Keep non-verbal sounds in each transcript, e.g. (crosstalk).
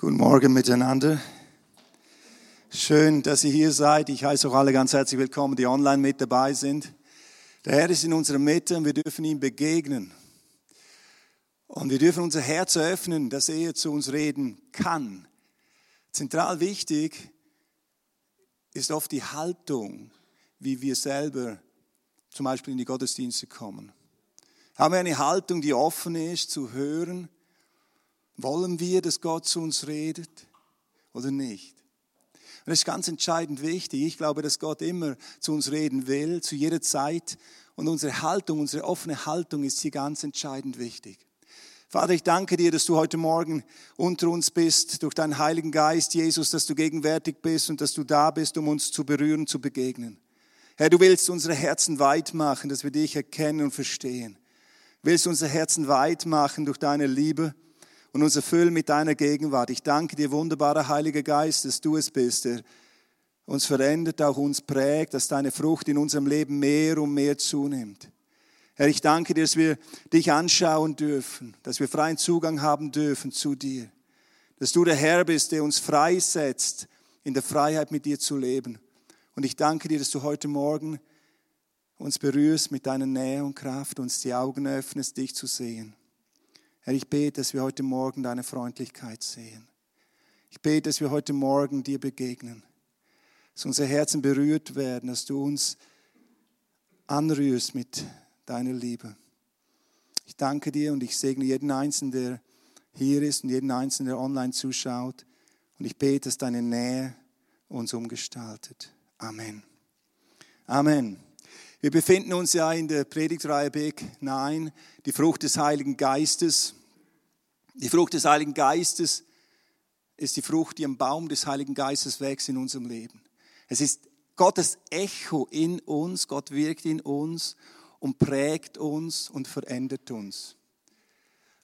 Guten Morgen miteinander. Schön, dass ihr hier seid. Ich heiße auch alle ganz herzlich willkommen, die online mit dabei sind. Der Herr ist in unserer Mitte und wir dürfen ihm begegnen. Und wir dürfen unser Herz öffnen, dass er zu uns reden kann. Zentral wichtig ist oft die Haltung, wie wir selber zum Beispiel in die Gottesdienste kommen. Haben wir eine Haltung, die offen ist, zu hören, wollen wir, dass Gott zu uns redet oder nicht? Und das ist ganz entscheidend wichtig. Ich glaube, dass Gott immer zu uns reden will, zu jeder Zeit. Und unsere Haltung, unsere offene Haltung ist hier ganz entscheidend wichtig. Vater, ich danke dir, dass du heute Morgen unter uns bist, durch deinen Heiligen Geist, Jesus, dass du gegenwärtig bist und dass du da bist, um uns zu berühren, zu begegnen. Herr, du willst unsere Herzen weit machen, dass wir dich erkennen und verstehen. Du willst unsere Herzen weit machen durch deine Liebe und uns erfüllen mit deiner Gegenwart. Ich danke dir, wunderbarer Heiliger Geist, dass du es bist, der uns verändert, auch uns prägt, dass deine Frucht in unserem Leben mehr und mehr zunimmt. Herr, ich danke dir, dass wir dich anschauen dürfen, dass wir freien Zugang haben dürfen zu dir, dass du der Herr bist, der uns freisetzt, in der Freiheit mit dir zu leben. Und ich danke dir, dass du heute Morgen uns berührst mit deiner Nähe und Kraft, uns die Augen öffnest, dich zu sehen. Herr, ich bete, dass wir heute Morgen deine Freundlichkeit sehen. Ich bete, dass wir heute Morgen dir begegnen, dass unsere Herzen berührt werden, dass du uns anrührst mit deiner Liebe. Ich danke dir und ich segne jeden Einzelnen, der hier ist und jeden Einzelnen, der online zuschaut. Und ich bete, dass deine Nähe uns umgestaltet. Amen. Amen. Wir befinden uns ja in der Predigtreihe Big 9, die Frucht des Heiligen Geistes. Die Frucht des Heiligen Geistes ist die Frucht, die am Baum des Heiligen Geistes wächst in unserem Leben. Es ist Gottes Echo in uns, Gott wirkt in uns und prägt uns und verändert uns.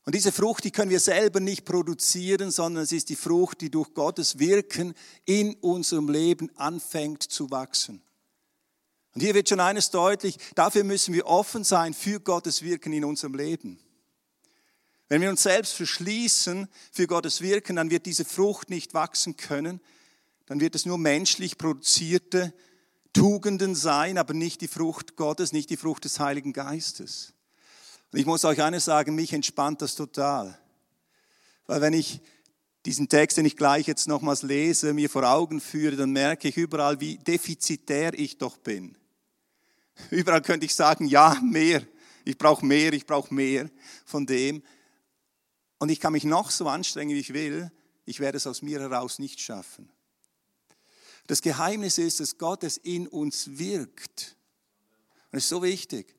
Und diese Frucht, die können wir selber nicht produzieren, sondern es ist die Frucht, die durch Gottes Wirken in unserem Leben anfängt zu wachsen. Und hier wird schon eines deutlich, dafür müssen wir offen sein für Gottes Wirken in unserem Leben. Wenn wir uns selbst verschließen für Gottes Wirken, dann wird diese Frucht nicht wachsen können. Dann wird es nur menschlich produzierte Tugenden sein, aber nicht die Frucht Gottes, nicht die Frucht des Heiligen Geistes. Und ich muss euch eines sagen, mich entspannt das total. Weil wenn ich diesen Text, den ich gleich jetzt nochmals lese, mir vor Augen führe, dann merke ich überall, wie defizitär ich doch bin. Überall könnte ich sagen, ja, mehr. Ich brauche mehr, ich brauche mehr von dem. Und ich kann mich noch so anstrengen, wie ich will, ich werde es aus mir heraus nicht schaffen. Das Geheimnis ist, dass Gott es in uns wirkt. Und das ist so wichtig.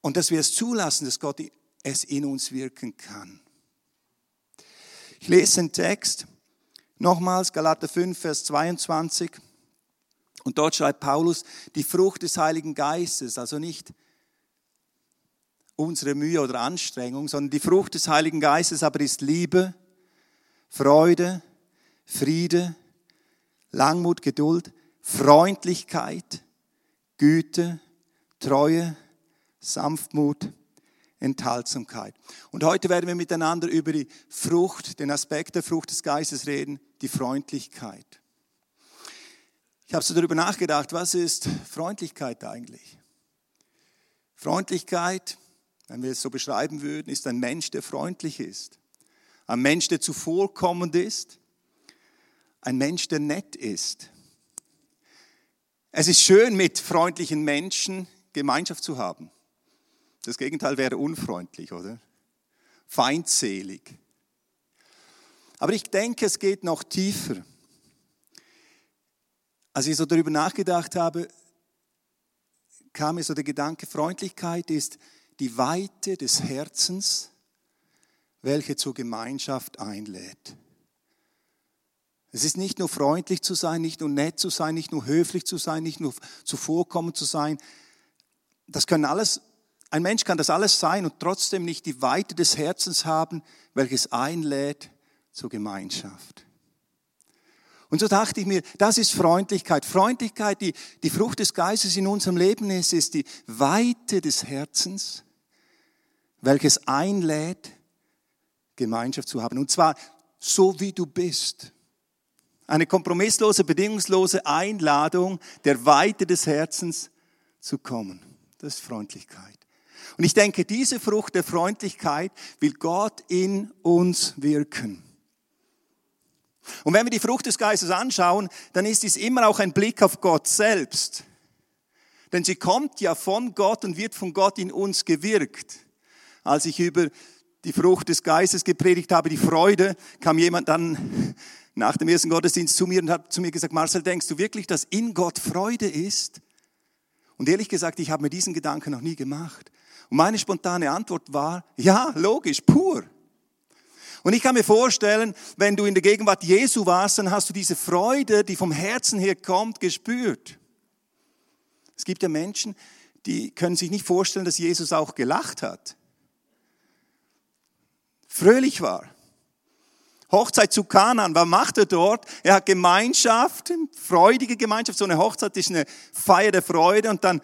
Und dass wir es zulassen, dass Gott es in uns wirken kann. Ich lese den Text nochmals, Galater 5, Vers 22. Und dort schreibt Paulus, die Frucht des Heiligen Geistes, also nicht unsere Mühe oder Anstrengung, sondern die Frucht des Heiligen Geistes aber ist Liebe, Freude, Friede, Langmut, Geduld, Freundlichkeit, Güte, Treue, Sanftmut, Enthaltsamkeit. Und heute werden wir miteinander über die Frucht, den Aspekt der Frucht des Geistes reden, die Freundlichkeit. Ich habe so darüber nachgedacht, was ist Freundlichkeit eigentlich? Freundlichkeit wenn wir es so beschreiben würden, ist ein Mensch, der freundlich ist. Ein Mensch, der zuvorkommend ist. Ein Mensch, der nett ist. Es ist schön, mit freundlichen Menschen Gemeinschaft zu haben. Das Gegenteil wäre unfreundlich, oder? Feindselig. Aber ich denke, es geht noch tiefer. Als ich so darüber nachgedacht habe, kam mir so der Gedanke, Freundlichkeit ist die Weite des Herzens, welche zur Gemeinschaft einlädt. Es ist nicht nur freundlich zu sein, nicht nur nett zu sein, nicht nur höflich zu sein, nicht nur zuvorkommend zu sein. Das können alles, ein Mensch kann das alles sein und trotzdem nicht die Weite des Herzens haben, welches einlädt zur Gemeinschaft. Und so dachte ich mir, das ist Freundlichkeit. Freundlichkeit, die, die Frucht des Geistes in unserem Leben ist, ist die Weite des Herzens, welches einlädt, Gemeinschaft zu haben. Und zwar so wie du bist. Eine kompromisslose, bedingungslose Einladung der Weite des Herzens zu kommen. Das ist Freundlichkeit. Und ich denke, diese Frucht der Freundlichkeit will Gott in uns wirken. Und wenn wir die Frucht des Geistes anschauen, dann ist dies immer auch ein Blick auf Gott selbst. Denn sie kommt ja von Gott und wird von Gott in uns gewirkt. Als ich über die Frucht des Geistes gepredigt habe, die Freude, kam jemand dann nach dem ersten Gottesdienst zu mir und hat zu mir gesagt, Marcel, denkst du wirklich, dass in Gott Freude ist? Und ehrlich gesagt, ich habe mir diesen Gedanken noch nie gemacht. Und meine spontane Antwort war, ja, logisch, pur. Und ich kann mir vorstellen, wenn du in der Gegenwart Jesu warst, dann hast du diese Freude, die vom Herzen her kommt, gespürt. Es gibt ja Menschen, die können sich nicht vorstellen, dass Jesus auch gelacht hat. Fröhlich war. Hochzeit zu Kanan, was macht er dort? Er hat Gemeinschaft, freudige Gemeinschaft. So eine Hochzeit ist eine Feier der Freude und dann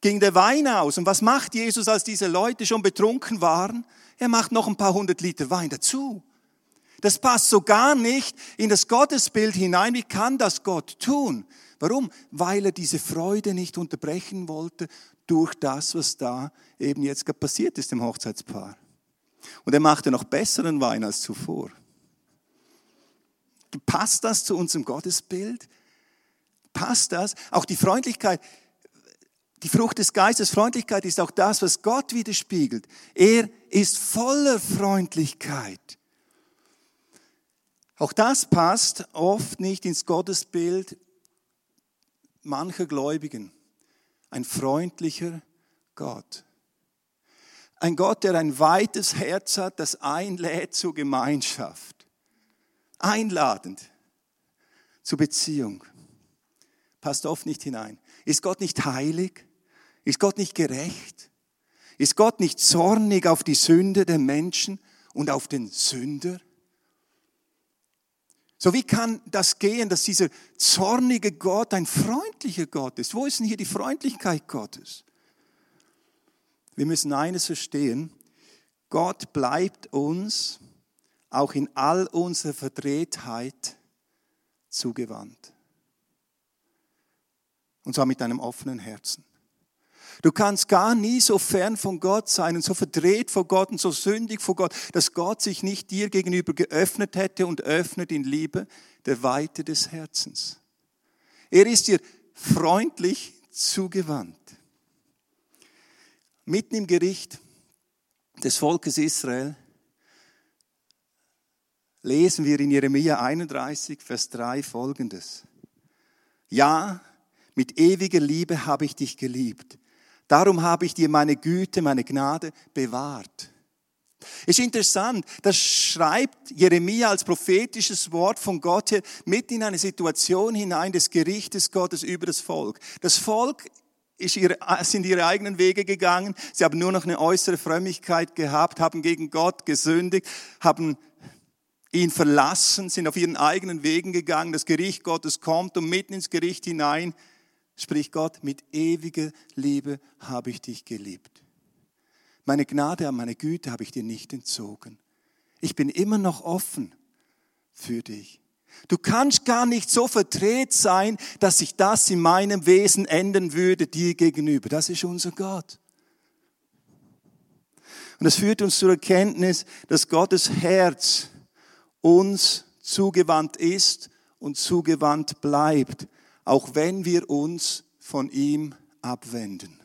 ging der Wein aus. Und was macht Jesus, als diese Leute schon betrunken waren? Er macht noch ein paar hundert Liter Wein dazu. Das passt so gar nicht in das Gottesbild hinein. Wie kann das Gott tun? Warum? Weil er diese Freude nicht unterbrechen wollte durch das, was da eben jetzt passiert ist im Hochzeitspaar. Und er machte noch besseren Wein als zuvor. Passt das zu unserem Gottesbild? Passt das? Auch die Freundlichkeit, die Frucht des Geistes, Freundlichkeit ist auch das, was Gott widerspiegelt. Er ist voller Freundlichkeit. Auch das passt oft nicht ins Gottesbild mancher Gläubigen. Ein freundlicher Gott. Ein Gott, der ein weites Herz hat, das einlädt zur Gemeinschaft. Einladend zur Beziehung. Passt oft nicht hinein. Ist Gott nicht heilig? Ist Gott nicht gerecht? Ist Gott nicht zornig auf die Sünde der Menschen und auf den Sünder? So wie kann das gehen, dass dieser zornige Gott ein freundlicher Gott ist? Wo ist denn hier die Freundlichkeit Gottes? Wir müssen eines verstehen. Gott bleibt uns auch in all unserer Verdrehtheit zugewandt. Und zwar mit einem offenen Herzen. Du kannst gar nie so fern von Gott sein und so verdreht vor Gott und so sündig vor Gott, dass Gott sich nicht dir gegenüber geöffnet hätte und öffnet in Liebe der Weite des Herzens. Er ist dir freundlich zugewandt. Mitten im Gericht des Volkes Israel lesen wir in Jeremia 31, Vers 3 folgendes. Ja, mit ewiger Liebe habe ich dich geliebt Darum habe ich dir meine Güte, meine Gnade bewahrt. Ist interessant, das schreibt Jeremia als prophetisches Wort von Gott her mit in eine Situation hinein des Gerichtes Gottes über das Volk. Das Volk ihre, sind ihre eigenen Wege gegangen. Sie haben nur noch eine äußere Frömmigkeit gehabt, haben gegen Gott gesündigt, haben ihn verlassen, sind auf ihren eigenen Wegen gegangen. Das Gericht Gottes kommt und mitten ins Gericht hinein spricht Gott, mit ewiger Liebe habe ich dich geliebt. Meine Gnade, meine Güte habe ich dir nicht entzogen. Ich bin immer noch offen für dich. Du kannst gar nicht so verdreht sein, dass sich das in meinem Wesen ändern würde dir gegenüber. Das ist unser Gott. Und das führt uns zur Erkenntnis, dass Gottes Herz uns zugewandt ist und zugewandt bleibt auch wenn wir uns von ihm abwenden.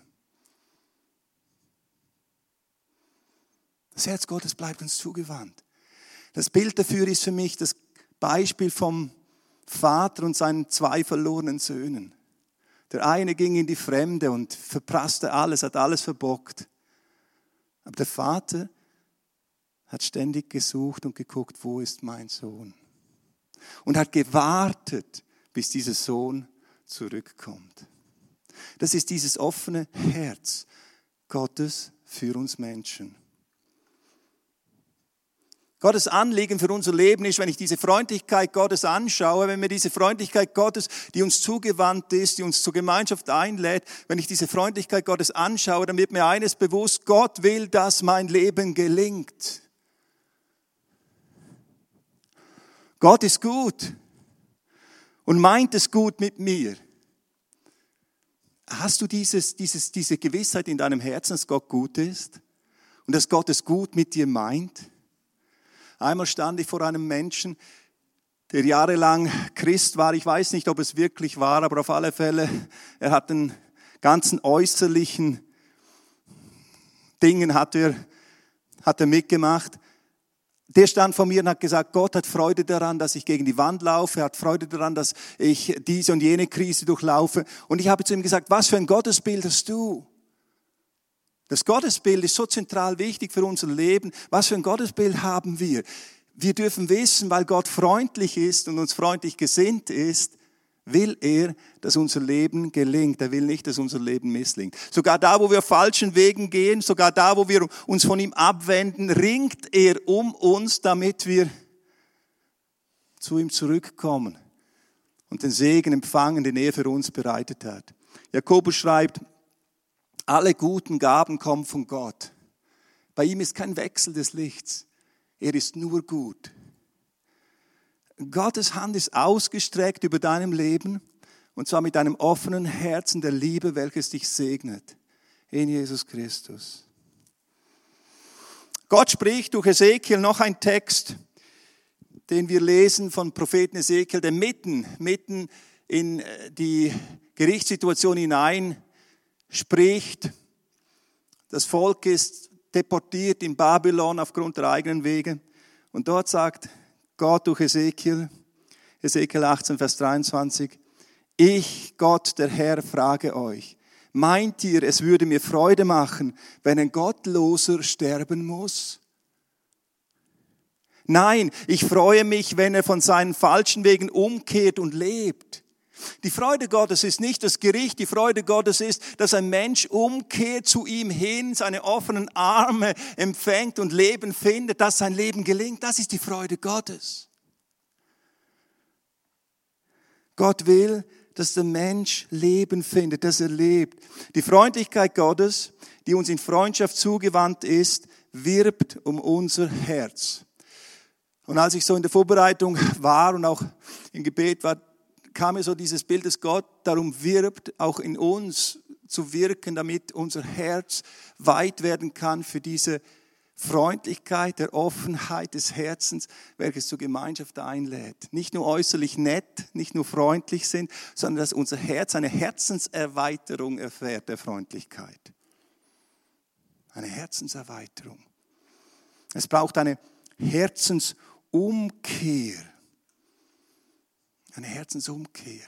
Das Herz Gottes bleibt uns zugewandt. Das Bild dafür ist für mich das Beispiel vom Vater und seinen zwei verlorenen Söhnen. Der eine ging in die Fremde und verprasste alles, hat alles verbockt. Aber der Vater hat ständig gesucht und geguckt, wo ist mein Sohn? Und hat gewartet, bis dieser Sohn zurückkommt. Das ist dieses offene Herz Gottes für uns Menschen. Gottes Anliegen für unser Leben ist, wenn ich diese Freundlichkeit Gottes anschaue, wenn mir diese Freundlichkeit Gottes, die uns zugewandt ist, die uns zur Gemeinschaft einlädt, wenn ich diese Freundlichkeit Gottes anschaue, dann wird mir eines bewusst, Gott will, dass mein Leben gelingt. Gott ist gut und meint es gut mit mir. Hast du dieses, dieses, diese Gewissheit in deinem Herzen, dass Gott gut ist und dass Gott es gut mit dir meint? Einmal stand ich vor einem Menschen, der jahrelang Christ war. Ich weiß nicht, ob es wirklich war, aber auf alle Fälle, er hat den ganzen äußerlichen Dingen hat er, hat er mitgemacht. Der stand vor mir und hat gesagt, Gott hat Freude daran, dass ich gegen die Wand laufe, er hat Freude daran, dass ich diese und jene Krise durchlaufe. Und ich habe zu ihm gesagt, was für ein Gottesbild hast du? Das Gottesbild ist so zentral wichtig für unser Leben. Was für ein Gottesbild haben wir? Wir dürfen wissen, weil Gott freundlich ist und uns freundlich gesinnt ist, will er, dass unser Leben gelingt. Er will nicht, dass unser Leben misslingt. Sogar da, wo wir falschen Wegen gehen, sogar da, wo wir uns von ihm abwenden, ringt er um uns, damit wir zu ihm zurückkommen und den Segen empfangen, den er für uns bereitet hat. Jakobus schreibt, alle guten Gaben kommen von Gott. Bei ihm ist kein Wechsel des Lichts. Er ist nur gut. Gottes Hand ist ausgestreckt über deinem Leben und zwar mit einem offenen Herzen der Liebe, welches dich segnet. In Jesus Christus. Gott spricht durch Ezekiel noch ein Text, den wir lesen von Propheten Ezekiel, der mitten, mitten in die Gerichtssituation hinein spricht. Das Volk ist deportiert in Babylon aufgrund der eigenen Wege. Und dort sagt Gott durch Ezekiel, Ezekiel 18, Vers 23, ich, Gott, der Herr, frage euch, meint ihr, es würde mir Freude machen, wenn ein Gottloser sterben muss? Nein, ich freue mich, wenn er von seinen falschen Wegen umkehrt und lebt. Die Freude Gottes ist nicht das Gericht, die Freude Gottes ist, dass ein Mensch umkehrt zu ihm hin, seine offenen Arme empfängt und Leben findet, dass sein Leben gelingt. Das ist die Freude Gottes. Gott will, dass der Mensch Leben findet, dass er lebt. Die Freundlichkeit Gottes, die uns in Freundschaft zugewandt ist, wirbt um unser Herz. Und als ich so in der Vorbereitung war und auch im Gebet war, kam mir so dieses Bild, dass Gott darum wirbt, auch in uns zu wirken, damit unser Herz weit werden kann für diese Freundlichkeit, der Offenheit des Herzens, welches zur Gemeinschaft einlädt. Nicht nur äußerlich nett, nicht nur freundlich sind, sondern dass unser Herz eine Herzenserweiterung erfährt der Freundlichkeit. Eine Herzenserweiterung. Es braucht eine Herzensumkehr. Eine Herzensumkehr.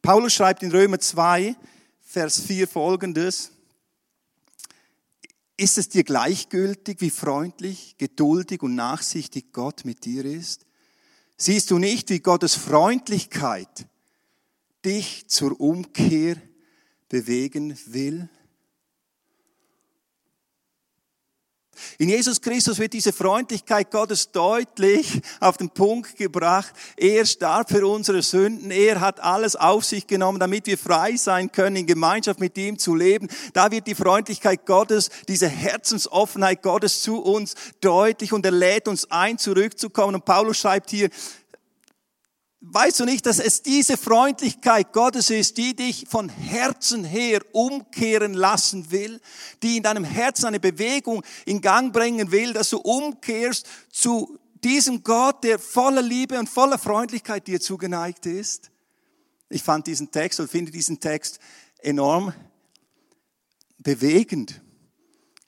Paulus schreibt in Römer 2, Vers 4 folgendes. Ist es dir gleichgültig, wie freundlich, geduldig und nachsichtig Gott mit dir ist? Siehst du nicht, wie Gottes Freundlichkeit dich zur Umkehr bewegen will? In Jesus Christus wird diese Freundlichkeit Gottes deutlich auf den Punkt gebracht. Er starb für unsere Sünden. Er hat alles auf sich genommen, damit wir frei sein können, in Gemeinschaft mit ihm zu leben. Da wird die Freundlichkeit Gottes, diese Herzensoffenheit Gottes zu uns deutlich und er lädt uns ein, zurückzukommen. Und Paulus schreibt hier, Weißt du nicht, dass es diese Freundlichkeit Gottes ist, die dich von Herzen her umkehren lassen will, die in deinem Herzen eine Bewegung in Gang bringen will, dass du umkehrst zu diesem Gott, der voller Liebe und voller Freundlichkeit dir zugeneigt ist? Ich fand diesen Text und finde diesen Text enorm bewegend.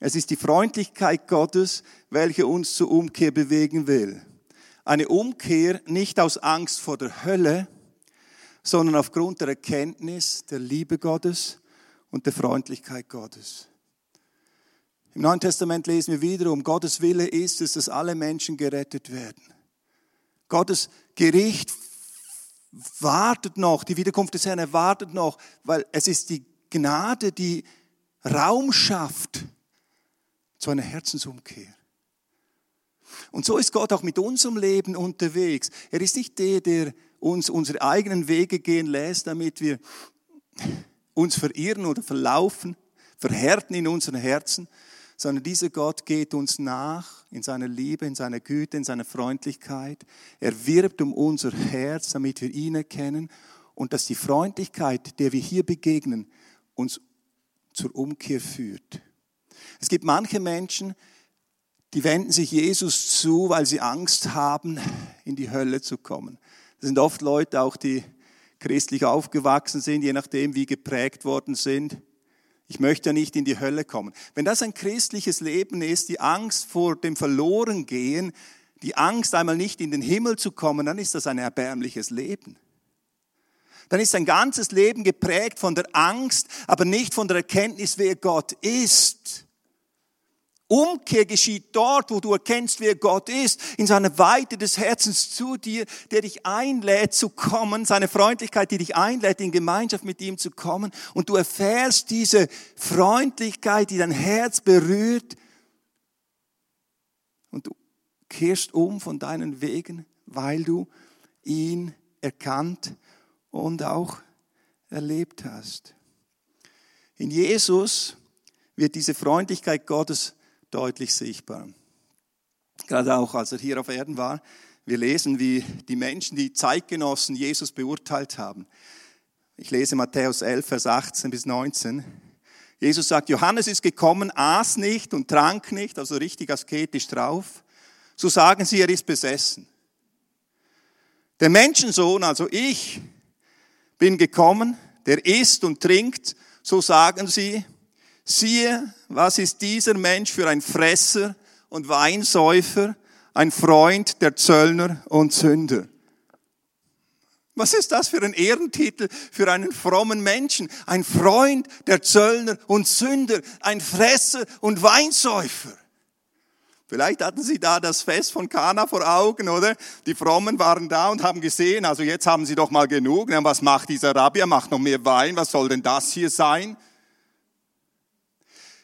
Es ist die Freundlichkeit Gottes, welche uns zur Umkehr bewegen will. Eine Umkehr nicht aus Angst vor der Hölle, sondern aufgrund der Erkenntnis der Liebe Gottes und der Freundlichkeit Gottes. Im Neuen Testament lesen wir wiederum, Gottes Wille ist es, dass alle Menschen gerettet werden. Gottes Gericht wartet noch, die Wiederkunft des Herrn erwartet noch, weil es ist die Gnade, die Raum schafft zu einer Herzensumkehr. Und so ist Gott auch mit unserem Leben unterwegs. Er ist nicht der, der uns unsere eigenen Wege gehen lässt, damit wir uns verirren oder verlaufen, verhärten in unseren Herzen, sondern dieser Gott geht uns nach in seiner Liebe, in seiner Güte, in seiner Freundlichkeit. Er wirbt um unser Herz, damit wir ihn erkennen und dass die Freundlichkeit, der wir hier begegnen, uns zur Umkehr führt. Es gibt manche Menschen, die wenden sich Jesus zu, weil sie Angst haben, in die Hölle zu kommen. Das sind oft Leute auch, die christlich aufgewachsen sind, je nachdem, wie geprägt worden sind. Ich möchte nicht in die Hölle kommen. Wenn das ein christliches Leben ist, die Angst vor dem Verlorengehen, die Angst einmal nicht in den Himmel zu kommen, dann ist das ein erbärmliches Leben. Dann ist ein ganzes Leben geprägt von der Angst, aber nicht von der Erkenntnis, wer Gott ist. Umkehr geschieht dort, wo du erkennst, wer Gott ist, in seiner Weite des Herzens zu dir, der dich einlädt zu kommen, seine Freundlichkeit, die dich einlädt, in Gemeinschaft mit ihm zu kommen. Und du erfährst diese Freundlichkeit, die dein Herz berührt. Und du kehrst um von deinen Wegen, weil du ihn erkannt und auch erlebt hast. In Jesus wird diese Freundlichkeit Gottes deutlich sichtbar. Gerade auch als er hier auf Erden war, wir lesen, wie die Menschen, die Zeitgenossen Jesus beurteilt haben. Ich lese Matthäus 11, Vers 18 bis 19. Jesus sagt, Johannes ist gekommen, aß nicht und trank nicht, also richtig asketisch drauf. So sagen sie, er ist besessen. Der Menschensohn, also ich, bin gekommen, der isst und trinkt, so sagen sie, Siehe, was ist dieser Mensch für ein Fresser und Weinsäufer, ein Freund der Zöllner und Sünder. Was ist das für ein Ehrentitel für einen frommen Menschen? Ein Freund der Zöllner und Sünder, ein Fresser und Weinsäufer. Vielleicht hatten Sie da das Fest von Kana vor Augen, oder? Die Frommen waren da und haben gesehen, also jetzt haben Sie doch mal genug. Was macht dieser Rabbi? Er macht noch mehr Wein. Was soll denn das hier sein?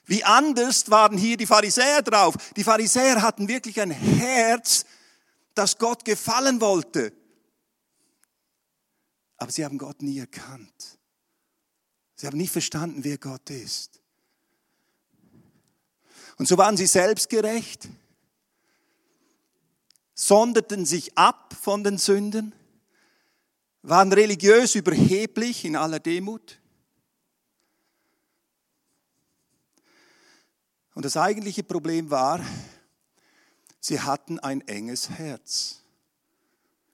Wie anders waren hier die Pharisäer drauf. Die Pharisäer hatten wirklich ein Herz, das Gott gefallen wollte. Aber sie haben Gott nie erkannt. Sie haben nicht verstanden, wer Gott ist. Und so waren sie selbstgerecht, sonderten sich ab von den Sünden, waren religiös überheblich in aller Demut Und das eigentliche Problem war, sie hatten ein enges Herz.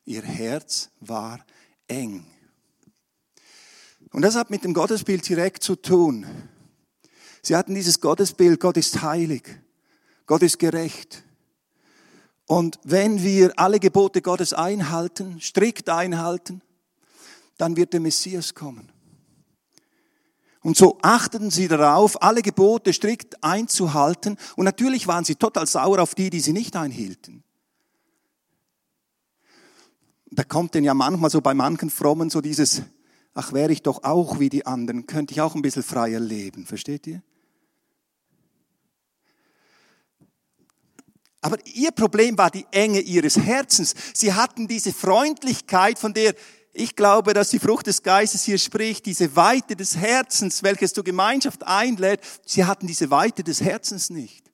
Ihr Herz war eng. Und das hat mit dem Gottesbild direkt zu tun. Sie hatten dieses Gottesbild, Gott ist heilig, Gott ist gerecht. Und wenn wir alle Gebote Gottes einhalten, strikt einhalten, dann wird der Messias kommen. Und so achteten sie darauf, alle Gebote strikt einzuhalten. Und natürlich waren sie total sauer auf die, die sie nicht einhielten. Da kommt denn ja manchmal so bei manchen Frommen so dieses, ach wäre ich doch auch wie die anderen, könnte ich auch ein bisschen freier leben. Versteht ihr? Aber ihr Problem war die Enge ihres Herzens. Sie hatten diese Freundlichkeit, von der ich glaube, dass die Frucht des Geistes hier spricht, diese Weite des Herzens, welches zur Gemeinschaft einlädt. Sie hatten diese Weite des Herzens nicht.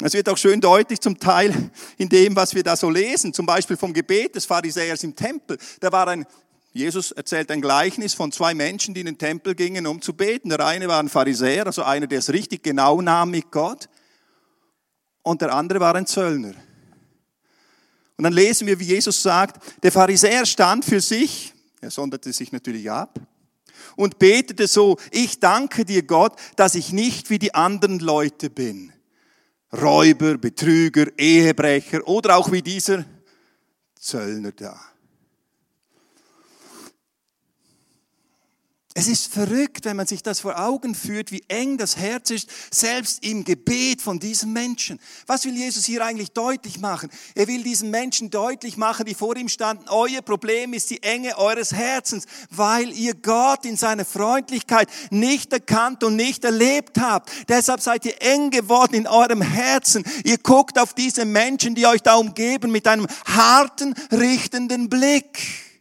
Es wird auch schön deutlich zum Teil in dem, was wir da so lesen, zum Beispiel vom Gebet des Pharisäers im Tempel. Da war ein, Jesus erzählt ein Gleichnis von zwei Menschen, die in den Tempel gingen, um zu beten. Der eine war ein Pharisäer, also einer, der es richtig genau nahm mit Gott. Und der andere war ein Zöllner. Und dann lesen wir, wie Jesus sagt, der Pharisäer stand für sich, er sonderte sich natürlich ab, und betete so, ich danke dir Gott, dass ich nicht wie die anderen Leute bin. Räuber, Betrüger, Ehebrecher oder auch wie dieser Zöllner da. Es ist verrückt, wenn man sich das vor Augen führt, wie eng das Herz ist, selbst im Gebet von diesem Menschen. Was will Jesus hier eigentlich deutlich machen? Er will diesen Menschen deutlich machen, die vor ihm standen, euer Problem ist die Enge eures Herzens, weil ihr Gott in seiner Freundlichkeit nicht erkannt und nicht erlebt habt. Deshalb seid ihr eng geworden in eurem Herzen. Ihr guckt auf diese Menschen, die euch da umgeben, mit einem harten, richtenden Blick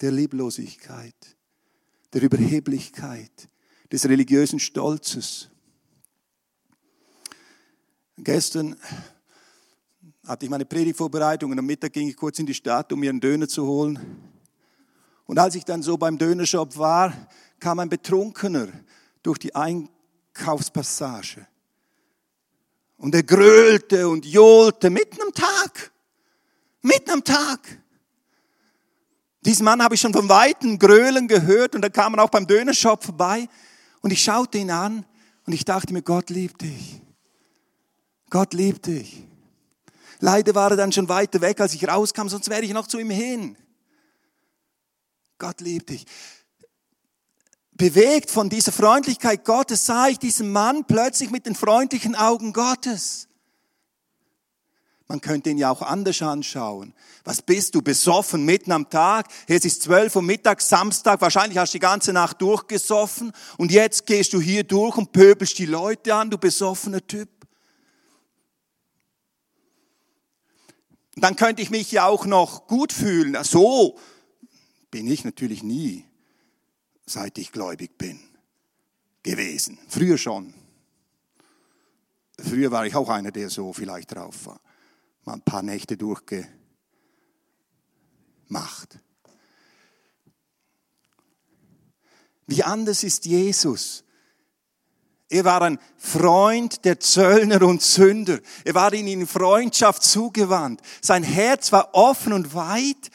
der Lieblosigkeit, der Überheblichkeit, des religiösen Stolzes. Gestern hatte ich meine Predigtvorbereitung und am Mittag ging ich kurz in die Stadt, um mir einen Döner zu holen. Und als ich dann so beim Dönershop war, kam ein Betrunkener durch die Einkaufspassage. Und er grölte und johlte mitten am Tag. Mitten am Tag. Diesen Mann habe ich schon von Weitem grölen gehört und da kam er auch beim Dönershop vorbei und ich schaute ihn an und ich dachte mir, Gott liebt dich. Gott liebt dich. Leider war er dann schon weiter weg, als ich rauskam, sonst wäre ich noch zu ihm hin. Gott liebt dich. Bewegt von dieser Freundlichkeit Gottes sah ich diesen Mann plötzlich mit den freundlichen Augen Gottes. Man könnte ihn ja auch anders anschauen. Was bist du, besoffen mitten am Tag? Es ist zwölf Uhr Mittag, Samstag, wahrscheinlich hast du die ganze Nacht durchgesoffen und jetzt gehst du hier durch und pöbelst die Leute an, du besoffener Typ. Dann könnte ich mich ja auch noch gut fühlen. So bin ich natürlich nie, seit ich gläubig bin, gewesen. Früher schon. Früher war ich auch einer, der so vielleicht drauf war. Mal ein paar Nächte durchgemacht. Wie anders ist Jesus? Er war ein Freund der Zöllner und Sünder. Er war ihnen in Freundschaft zugewandt. Sein Herz war offen und weit,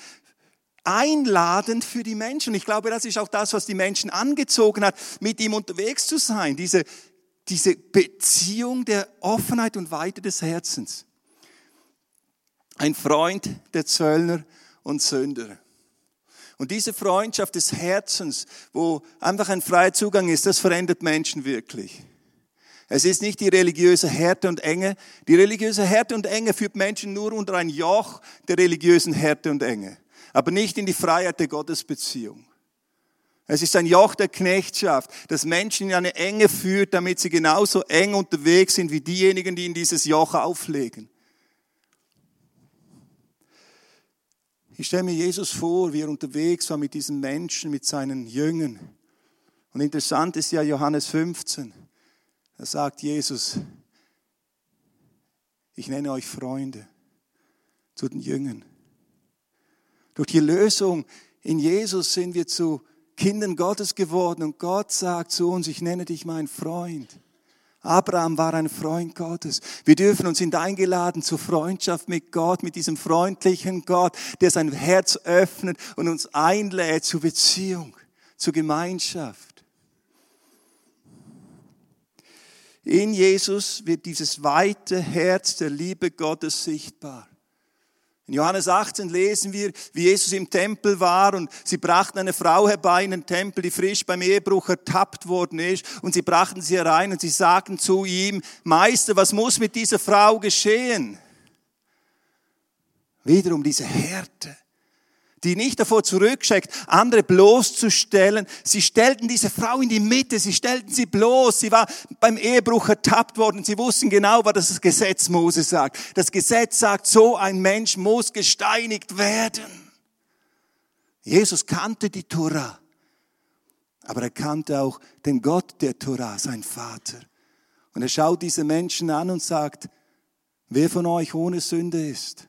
einladend für die Menschen. Ich glaube, das ist auch das, was die Menschen angezogen hat, mit ihm unterwegs zu sein. Diese, diese Beziehung der Offenheit und Weite des Herzens. Ein Freund der Zöllner und Sünder. Und diese Freundschaft des Herzens, wo einfach ein freier Zugang ist, das verändert Menschen wirklich. Es ist nicht die religiöse Härte und Enge. Die religiöse Härte und Enge führt Menschen nur unter ein Joch der religiösen Härte und Enge, aber nicht in die Freiheit der Gottesbeziehung. Es ist ein Joch der Knechtschaft, das Menschen in eine Enge führt, damit sie genauso eng unterwegs sind wie diejenigen, die in dieses Joch auflegen. Ich stelle mir Jesus vor, wie er unterwegs war mit diesen Menschen, mit seinen Jüngern. Und interessant ist ja Johannes 15. Da sagt Jesus, ich nenne euch Freunde zu den Jüngern. Durch die Lösung in Jesus sind wir zu Kindern Gottes geworden und Gott sagt zu uns, ich nenne dich mein Freund. Abraham war ein Freund Gottes. Wir dürfen uns sind eingeladen zur Freundschaft mit Gott, mit diesem freundlichen Gott, der sein Herz öffnet und uns einlädt zur Beziehung, zur Gemeinschaft. In Jesus wird dieses weite Herz der Liebe Gottes sichtbar. In Johannes 18 lesen wir, wie Jesus im Tempel war und sie brachten eine Frau herbei in den Tempel, die frisch beim Ehebruch ertappt worden ist und sie brachten sie herein und sie sagten zu ihm, Meister, was muss mit dieser Frau geschehen? Wiederum diese Härte die nicht davor zurückschreckt, andere bloßzustellen. Sie stellten diese Frau in die Mitte, sie stellten sie bloß. Sie war beim Ehebruch ertappt worden. Sie wussten genau, was das Gesetz Mose sagt. Das Gesetz sagt, so ein Mensch muss gesteinigt werden. Jesus kannte die Tora, aber er kannte auch den Gott der Tora, sein Vater. Und er schaut diese Menschen an und sagt, wer von euch ohne Sünde ist,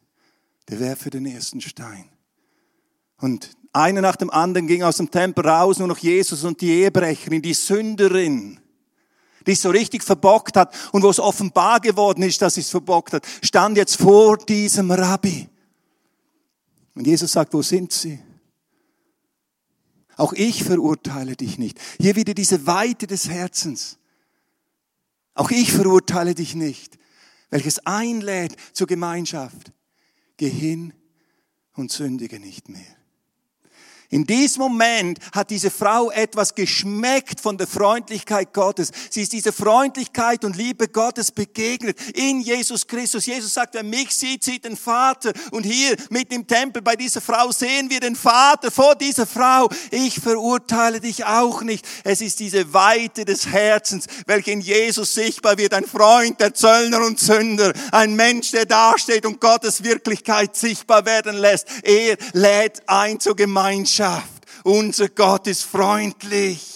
der werfe den ersten Stein. Und einer nach dem anderen ging aus dem Tempel raus, nur noch Jesus und die Ehebrecherin, die Sünderin, die es so richtig verbockt hat und wo es offenbar geworden ist, dass sie es verbockt hat, stand jetzt vor diesem Rabbi. Und Jesus sagt, wo sind sie? Auch ich verurteile dich nicht. Hier wieder diese Weite des Herzens. Auch ich verurteile dich nicht, welches einlädt zur Gemeinschaft. Geh hin und sündige nicht mehr. In diesem Moment hat diese Frau etwas geschmeckt von der Freundlichkeit Gottes. Sie ist dieser Freundlichkeit und Liebe Gottes begegnet in Jesus Christus. Jesus sagt, wer mich sieht, sieht den Vater. Und hier mit im Tempel bei dieser Frau sehen wir den Vater vor dieser Frau. Ich verurteile dich auch nicht. Es ist diese Weite des Herzens, welche in Jesus sichtbar wird. Ein Freund der Zöllner und Sünder. Ein Mensch, der dasteht und Gottes Wirklichkeit sichtbar werden lässt. Er lädt ein zur Gemeinschaft. Gemeinschaft. Unser Gott ist freundlich.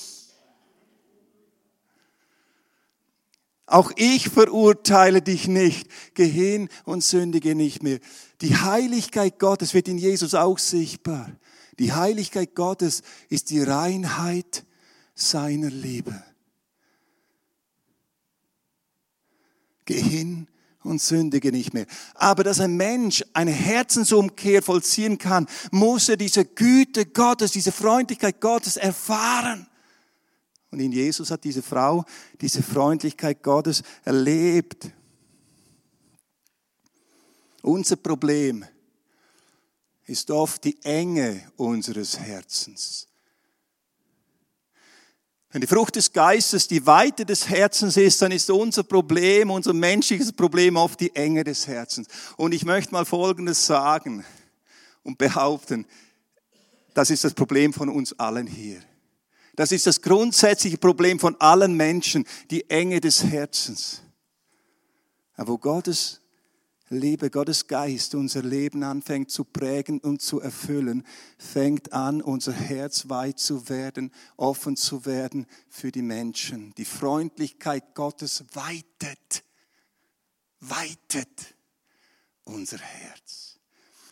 Auch ich verurteile dich nicht. Geh hin und sündige nicht mehr. Die Heiligkeit Gottes wird in Jesus auch sichtbar. Die Heiligkeit Gottes ist die Reinheit seiner Liebe. Geh hin und sündige nicht mehr. Aber dass ein Mensch eine Herzensumkehr vollziehen kann, muss er diese Güte Gottes, diese Freundlichkeit Gottes erfahren. Und in Jesus hat diese Frau diese Freundlichkeit Gottes erlebt. Unser Problem ist oft die Enge unseres Herzens. Wenn die Frucht des Geistes die Weite des Herzens ist, dann ist unser Problem, unser menschliches Problem oft die Enge des Herzens. Und ich möchte mal Folgendes sagen und behaupten, das ist das Problem von uns allen hier. Das ist das grundsätzliche Problem von allen Menschen, die Enge des Herzens. Aber wo Gottes Liebe, Gottes Geist unser Leben anfängt zu prägen und zu erfüllen, fängt an, unser Herz weit zu werden, offen zu werden für die Menschen. Die Freundlichkeit Gottes weitet, weitet unser Herz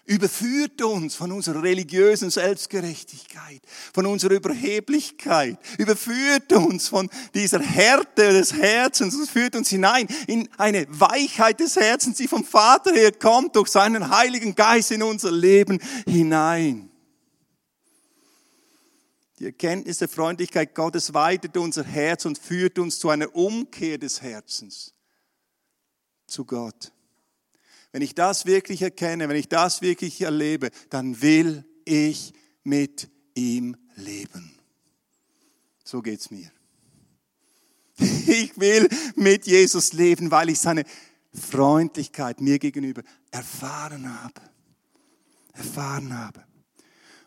überführt uns von unserer religiösen Selbstgerechtigkeit, von unserer Überheblichkeit, überführt uns von dieser Härte des Herzens und führt uns hinein in eine Weichheit des Herzens, die vom Vater her kommt, durch seinen Heiligen Geist in unser Leben hinein. Die Erkenntnis der Freundlichkeit Gottes weitet unser Herz und führt uns zu einer Umkehr des Herzens zu Gott. Wenn ich das wirklich erkenne, wenn ich das wirklich erlebe, dann will ich mit ihm leben. So geht's mir. (laughs) Ich will mit Jesus leben, weil ich seine Freundlichkeit mir gegenüber erfahren habe. Erfahren habe.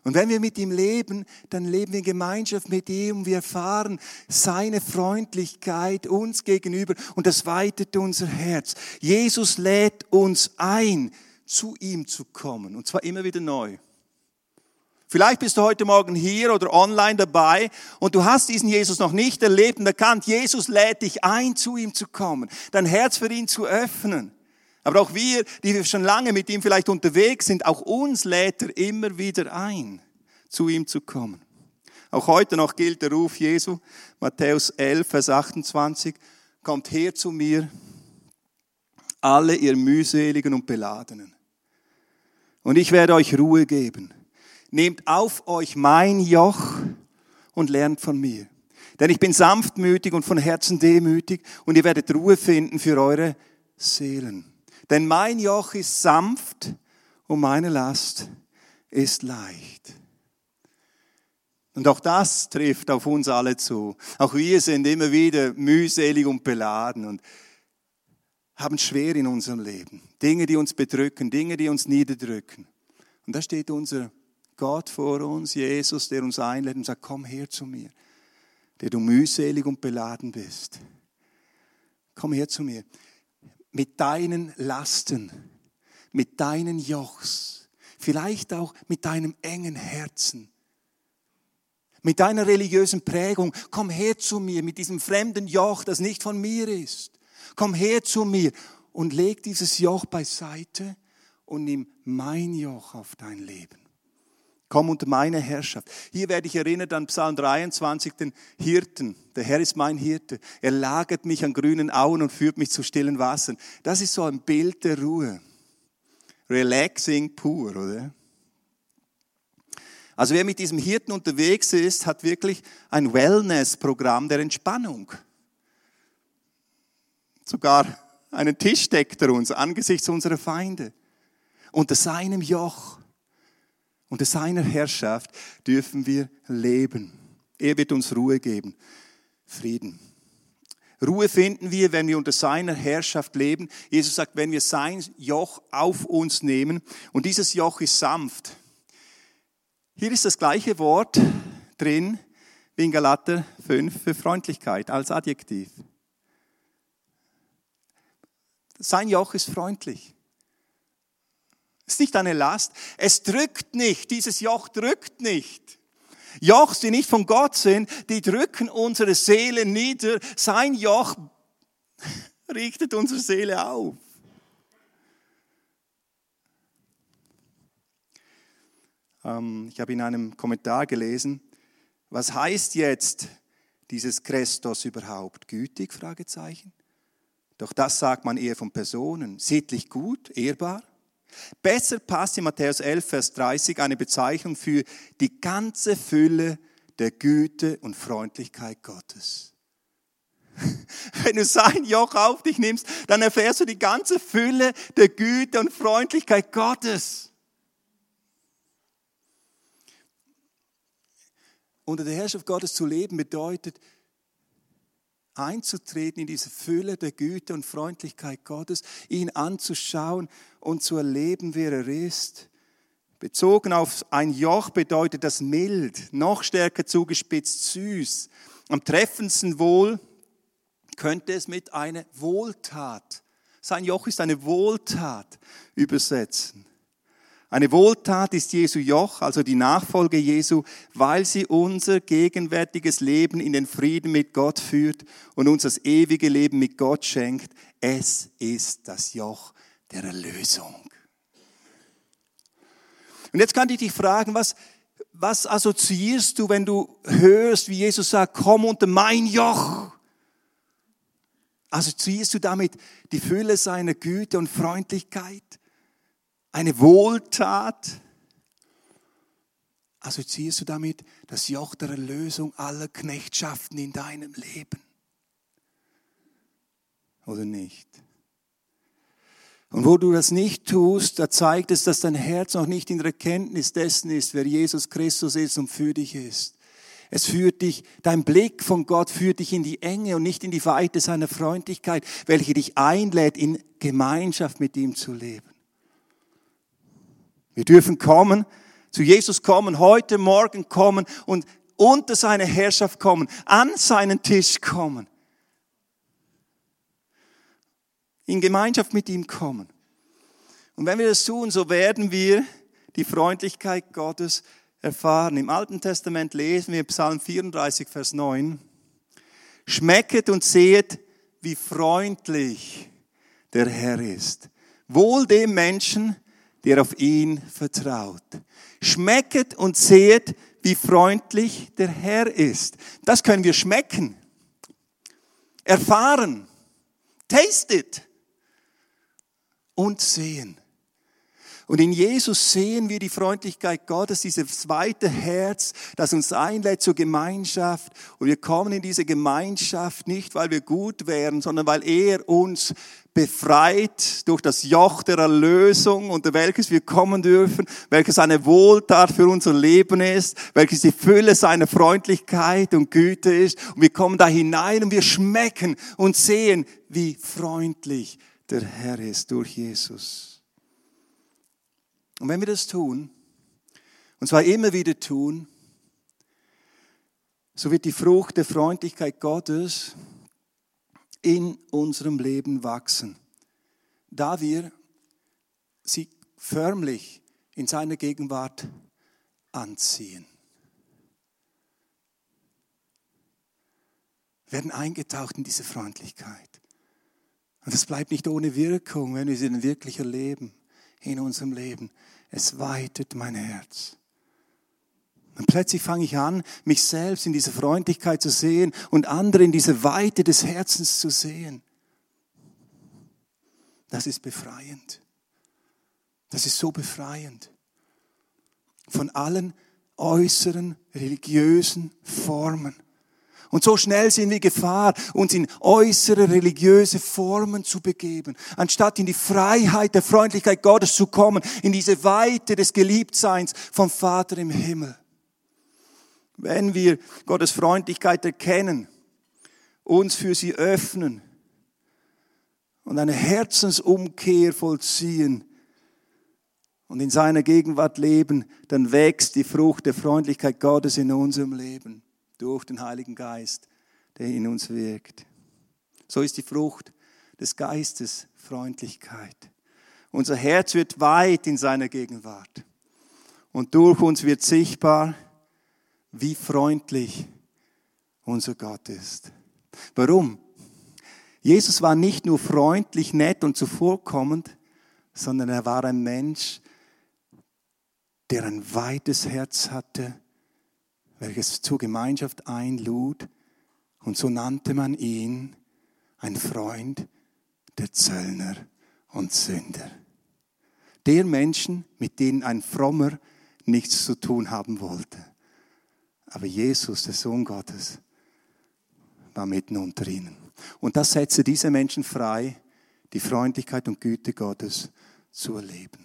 Und wenn wir mit ihm leben, dann leben wir in Gemeinschaft mit ihm und wir erfahren seine Freundlichkeit uns gegenüber und das weitet unser Herz. Jesus lädt uns ein, zu ihm zu kommen und zwar immer wieder neu. Vielleicht bist du heute Morgen hier oder online dabei und du hast diesen Jesus noch nicht erlebt und erkannt, Jesus lädt dich ein, zu ihm zu kommen, dein Herz für ihn zu öffnen. Aber auch wir, die wir schon lange mit ihm vielleicht unterwegs sind, auch uns lädt er immer wieder ein, zu ihm zu kommen. Auch heute noch gilt der Ruf Jesu, Matthäus 11, Vers 28, kommt her zu mir, alle ihr mühseligen und beladenen. Und ich werde euch Ruhe geben. Nehmt auf euch mein Joch und lernt von mir. Denn ich bin sanftmütig und von Herzen demütig und ihr werdet Ruhe finden für eure Seelen. Denn mein Joch ist sanft und meine Last ist leicht. Und auch das trifft auf uns alle zu. Auch wir sind immer wieder mühselig und beladen und haben schwer in unserem Leben. Dinge, die uns bedrücken, Dinge, die uns niederdrücken. Und da steht unser Gott vor uns, Jesus, der uns einlädt und sagt, komm her zu mir, der du mühselig und beladen bist. Komm her zu mir mit deinen Lasten, mit deinen Jochs, vielleicht auch mit deinem engen Herzen, mit deiner religiösen Prägung. Komm her zu mir mit diesem fremden Joch, das nicht von mir ist. Komm her zu mir und leg dieses Joch beiseite und nimm mein Joch auf dein Leben. Komm unter meine Herrschaft. Hier werde ich erinnert an Psalm 23, den Hirten. Der Herr ist mein Hirte. Er lagert mich an grünen Auen und führt mich zu stillen Wassern. Das ist so ein Bild der Ruhe. Relaxing pur, oder? Also wer mit diesem Hirten unterwegs ist, hat wirklich ein Wellness-Programm der Entspannung. Sogar einen Tisch deckt er uns angesichts unserer Feinde. Unter seinem Joch unter seiner Herrschaft dürfen wir leben. Er wird uns Ruhe geben, Frieden. Ruhe finden wir, wenn wir unter seiner Herrschaft leben. Jesus sagt, wenn wir sein Joch auf uns nehmen und dieses Joch ist sanft. Hier ist das gleiche Wort drin wie in Galater 5 für Freundlichkeit als Adjektiv. Sein Joch ist freundlich. Es ist nicht eine Last. Es drückt nicht. Dieses Joch drückt nicht. Jochs, die nicht von Gott sind, die drücken unsere Seele nieder. Sein Joch (laughs) Richtet unsere Seele auf. Ähm, ich habe in einem Kommentar gelesen, was heißt jetzt dieses Christos überhaupt? Gütig? Fragezeichen. Doch das sagt man eher von Personen. Sittlich gut, ehrbar. Besser passt in Matthäus 11, Vers 30 eine Bezeichnung für die ganze Fülle der Güte und Freundlichkeit Gottes. (laughs) Wenn du sein Joch auf dich nimmst, dann erfährst du die ganze Fülle der Güte und Freundlichkeit Gottes. Unter der Herrschaft Gottes zu leben bedeutet, einzutreten in diese Fülle der Güte und Freundlichkeit Gottes, ihn anzuschauen und zu erleben, wer er ist. Bezogen auf ein Joch bedeutet das mild, noch stärker zugespitzt süß. Am treffendsten wohl könnte es mit einer Wohltat, sein Joch ist eine Wohltat übersetzen. Eine Wohltat ist Jesu Joch, also die Nachfolge Jesu, weil sie unser gegenwärtiges Leben in den Frieden mit Gott führt und uns das ewige Leben mit Gott schenkt. Es ist das Joch der Erlösung. Und jetzt kann ich dich fragen, was, was assoziierst du, wenn du hörst, wie Jesus sagt, komm unter mein Joch? Assoziierst du damit die Fülle seiner Güte und Freundlichkeit? Eine Wohltat, assoziierst du damit das Joch der Erlösung aller Knechtschaften in deinem Leben? Oder nicht? Und wo du das nicht tust, da zeigt es, dass dein Herz noch nicht in der Erkenntnis dessen ist, wer Jesus Christus ist und für dich ist. Es führt dich, dein Blick von Gott führt dich in die Enge und nicht in die Weite seiner Freundlichkeit, welche dich einlädt, in Gemeinschaft mit ihm zu leben. Wir dürfen kommen, zu Jesus kommen, heute Morgen kommen und unter seine Herrschaft kommen, an seinen Tisch kommen, in Gemeinschaft mit ihm kommen. Und wenn wir das tun, so werden wir die Freundlichkeit Gottes erfahren. Im Alten Testament lesen wir Psalm 34, Vers 9. Schmecket und sehet, wie freundlich der Herr ist. Wohl dem Menschen, der auf ihn vertraut. Schmecket und seht, wie freundlich der Herr ist. Das können wir schmecken, erfahren, tastet und sehen. Und in Jesus sehen wir die Freundlichkeit Gottes, dieses zweite Herz, das uns einlädt zur Gemeinschaft. Und wir kommen in diese Gemeinschaft nicht, weil wir gut wären, sondern weil er uns befreit durch das Joch der Erlösung, unter welches wir kommen dürfen, welches eine Wohltat für unser Leben ist, welches die Fülle seiner Freundlichkeit und Güte ist. Und wir kommen da hinein und wir schmecken und sehen, wie freundlich der Herr ist durch Jesus. Und wenn wir das tun, und zwar immer wieder tun, so wird die Frucht der Freundlichkeit Gottes in unserem Leben wachsen, da wir sie förmlich in seiner Gegenwart anziehen. Wir werden eingetaucht in diese Freundlichkeit. Und das bleibt nicht ohne Wirkung, wenn wir sie wirklich erleben in unserem Leben. Es weitet mein Herz. Und plötzlich fange ich an, mich selbst in dieser Freundlichkeit zu sehen und andere in dieser Weite des Herzens zu sehen. Das ist befreiend. Das ist so befreiend. Von allen äußeren religiösen Formen. Und so schnell sind wir Gefahr, uns in äußere religiöse Formen zu begeben, anstatt in die Freiheit der Freundlichkeit Gottes zu kommen, in diese Weite des Geliebtseins vom Vater im Himmel. Wenn wir Gottes Freundlichkeit erkennen, uns für sie öffnen und eine Herzensumkehr vollziehen, und in seiner Gegenwart leben, dann wächst die Frucht der Freundlichkeit Gottes in unserem Leben durch den Heiligen Geist, der in uns wirkt. So ist die Frucht des Geistes Freundlichkeit. Unser Herz wird weit in seiner Gegenwart. Und durch uns wird sichtbar, wie freundlich unser Gott ist. Warum? Jesus war nicht nur freundlich, nett und zuvorkommend, sondern er war ein Mensch, der ein weites Herz hatte, welches zur Gemeinschaft einlud. Und so nannte man ihn ein Freund der Zöllner und Sünder. Der Menschen, mit denen ein Frommer nichts zu tun haben wollte. Aber Jesus, der Sohn Gottes, war mitten unter ihnen. Und das setzte diese Menschen frei, die Freundlichkeit und Güte Gottes zu erleben.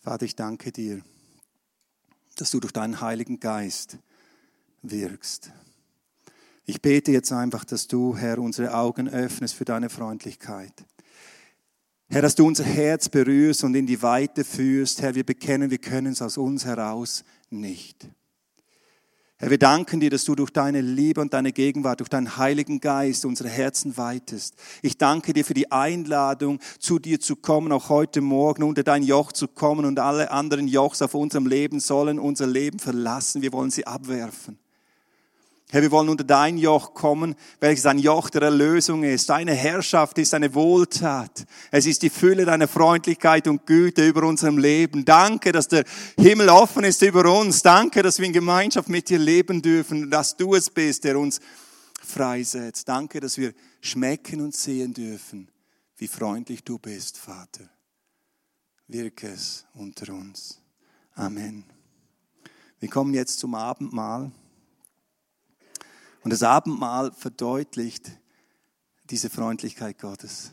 Vater, ich danke dir, dass du durch deinen Heiligen Geist wirkst. Ich bete jetzt einfach, dass du, Herr, unsere Augen öffnest für deine Freundlichkeit. Herr, dass du unser Herz berührst und in die Weite führst. Herr, wir bekennen, wir können es aus uns heraus nicht. Herr, wir danken dir, dass du durch deine Liebe und deine Gegenwart, durch deinen Heiligen Geist unsere Herzen weitest. Ich danke dir für die Einladung, zu dir zu kommen, auch heute Morgen unter dein Joch zu kommen und alle anderen Jochs auf unserem Leben sollen unser Leben verlassen. Wir wollen sie abwerfen. Herr, wir wollen unter dein Joch kommen, welches ein Joch der Erlösung ist. Deine Herrschaft ist eine Wohltat. Es ist die Fülle deiner Freundlichkeit und Güte über unserem Leben. Danke, dass der Himmel offen ist über uns. Danke, dass wir in Gemeinschaft mit dir leben dürfen, dass du es bist, der uns freisetzt. Danke, dass wir schmecken und sehen dürfen, wie freundlich du bist, Vater. Wirke es unter uns. Amen. Wir kommen jetzt zum Abendmahl. Und das Abendmahl verdeutlicht diese Freundlichkeit Gottes.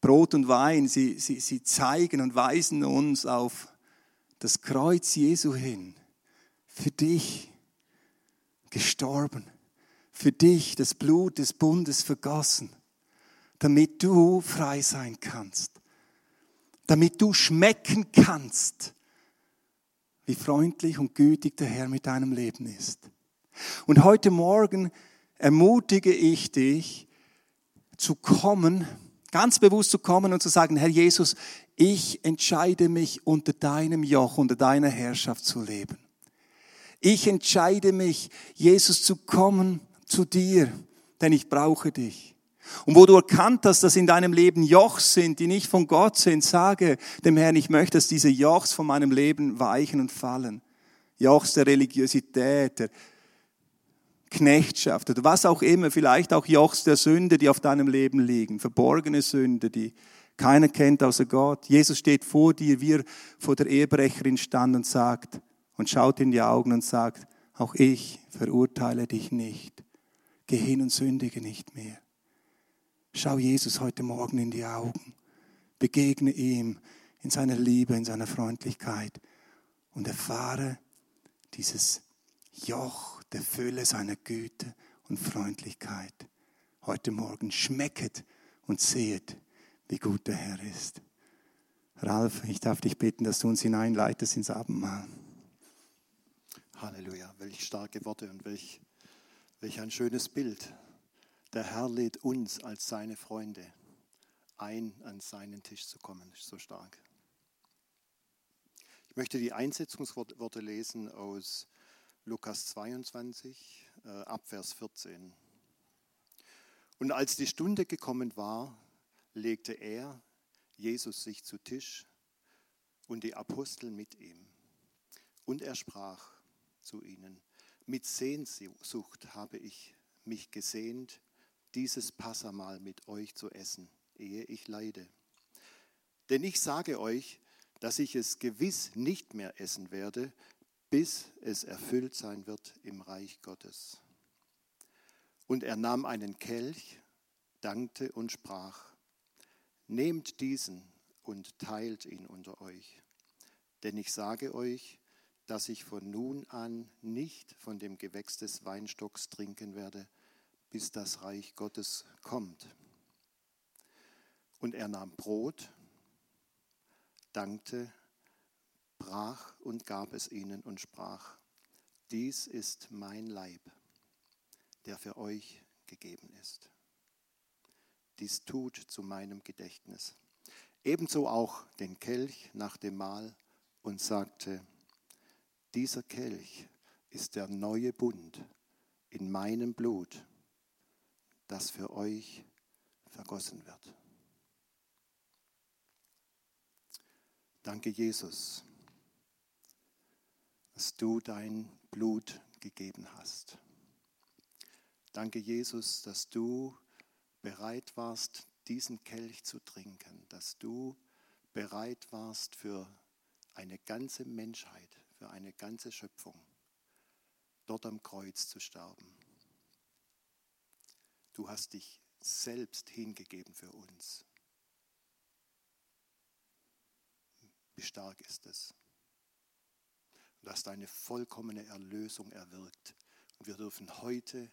Brot und Wein, sie, sie, sie zeigen und weisen uns auf das Kreuz Jesu hin. Für dich gestorben. Für dich das Blut des Bundes vergossen. Damit du frei sein kannst. Damit du schmecken kannst, wie freundlich und gütig der Herr mit deinem Leben ist. Und heute Morgen ermutige ich dich zu kommen, ganz bewusst zu kommen und zu sagen, Herr Jesus, ich entscheide mich unter deinem Joch, unter deiner Herrschaft zu leben. Ich entscheide mich, Jesus zu kommen zu dir, denn ich brauche dich. Und wo du erkannt hast, dass in deinem Leben Jochs sind, die nicht von Gott sind, sage dem Herrn, ich möchte, dass diese Jochs von meinem Leben weichen und fallen. Jochs der Religiosität, der Knechtschaft oder was auch immer, vielleicht auch Jochs der Sünde, die auf deinem Leben liegen, verborgene Sünde, die keiner kennt außer Gott. Jesus steht vor dir, wie er vor der Ehebrecherin stand und sagt und schaut in die Augen und sagt, auch ich verurteile dich nicht. Geh hin und sündige nicht mehr. Schau Jesus heute Morgen in die Augen. Begegne ihm in seiner Liebe, in seiner Freundlichkeit und erfahre dieses Joch der Fülle seiner Güte und Freundlichkeit. Heute Morgen schmecket und sehet, wie gut der Herr ist. Ralf, ich darf dich bitten, dass du uns hineinleitest ins Abendmahl. Halleluja, welch starke Worte und welch, welch ein schönes Bild. Der Herr lädt uns als seine Freunde ein, an seinen Tisch zu kommen. Ist so stark. Ich möchte die Einsetzungsworte lesen aus Lukas 22, äh, Abvers 14. Und als die Stunde gekommen war, legte er, Jesus, sich zu Tisch und die Apostel mit ihm. Und er sprach zu ihnen, mit Sehnsucht habe ich mich gesehnt, dieses Passamal mit euch zu essen, ehe ich leide. Denn ich sage euch, dass ich es gewiss nicht mehr essen werde, bis es erfüllt sein wird im Reich Gottes. Und er nahm einen Kelch, dankte und sprach, Nehmt diesen und teilt ihn unter euch. Denn ich sage euch, dass ich von nun an nicht von dem Gewächs des Weinstocks trinken werde, bis das Reich Gottes kommt. Und er nahm Brot, dankte brach und gab es ihnen und sprach, dies ist mein Leib, der für euch gegeben ist. Dies tut zu meinem Gedächtnis. Ebenso auch den Kelch nach dem Mahl und sagte, dieser Kelch ist der neue Bund in meinem Blut. das für euch vergossen wird. Danke, Jesus, dass du dein Blut gegeben hast. Danke, Jesus, dass du bereit warst, diesen Kelch zu trinken, dass du bereit warst für eine ganze Menschheit, für eine ganze Schöpfung, dort am Kreuz zu sterben. Du hast dich selbst hingegeben für uns. Wie stark ist es? Du hast eine vollkommene Erlösung erwirkt. Und wir dürfen heute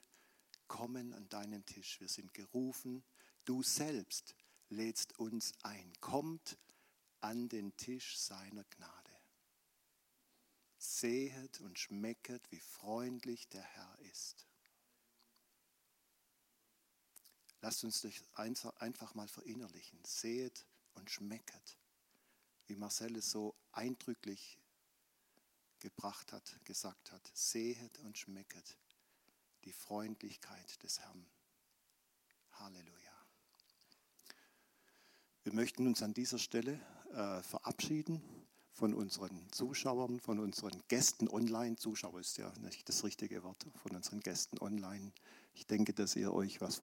kommen an deinen Tisch. Wir sind gerufen. Du selbst lädst uns ein. Kommt an den Tisch seiner Gnade. Sehet und schmecket, wie freundlich der Herr ist. Lasst uns das einfach mal verinnerlichen. Sehet und schmecket, wie Marcel es so eindrücklich gebracht hat, gesagt hat. Sehet und schmecket die Freundlichkeit des Herrn. Halleluja. Wir möchten uns an dieser Stelle äh, verabschieden von unseren Zuschauern, von unseren Gästen online. Zuschauer ist ja nicht das richtige Wort, von unseren Gästen online. Ich denke, dass ihr euch was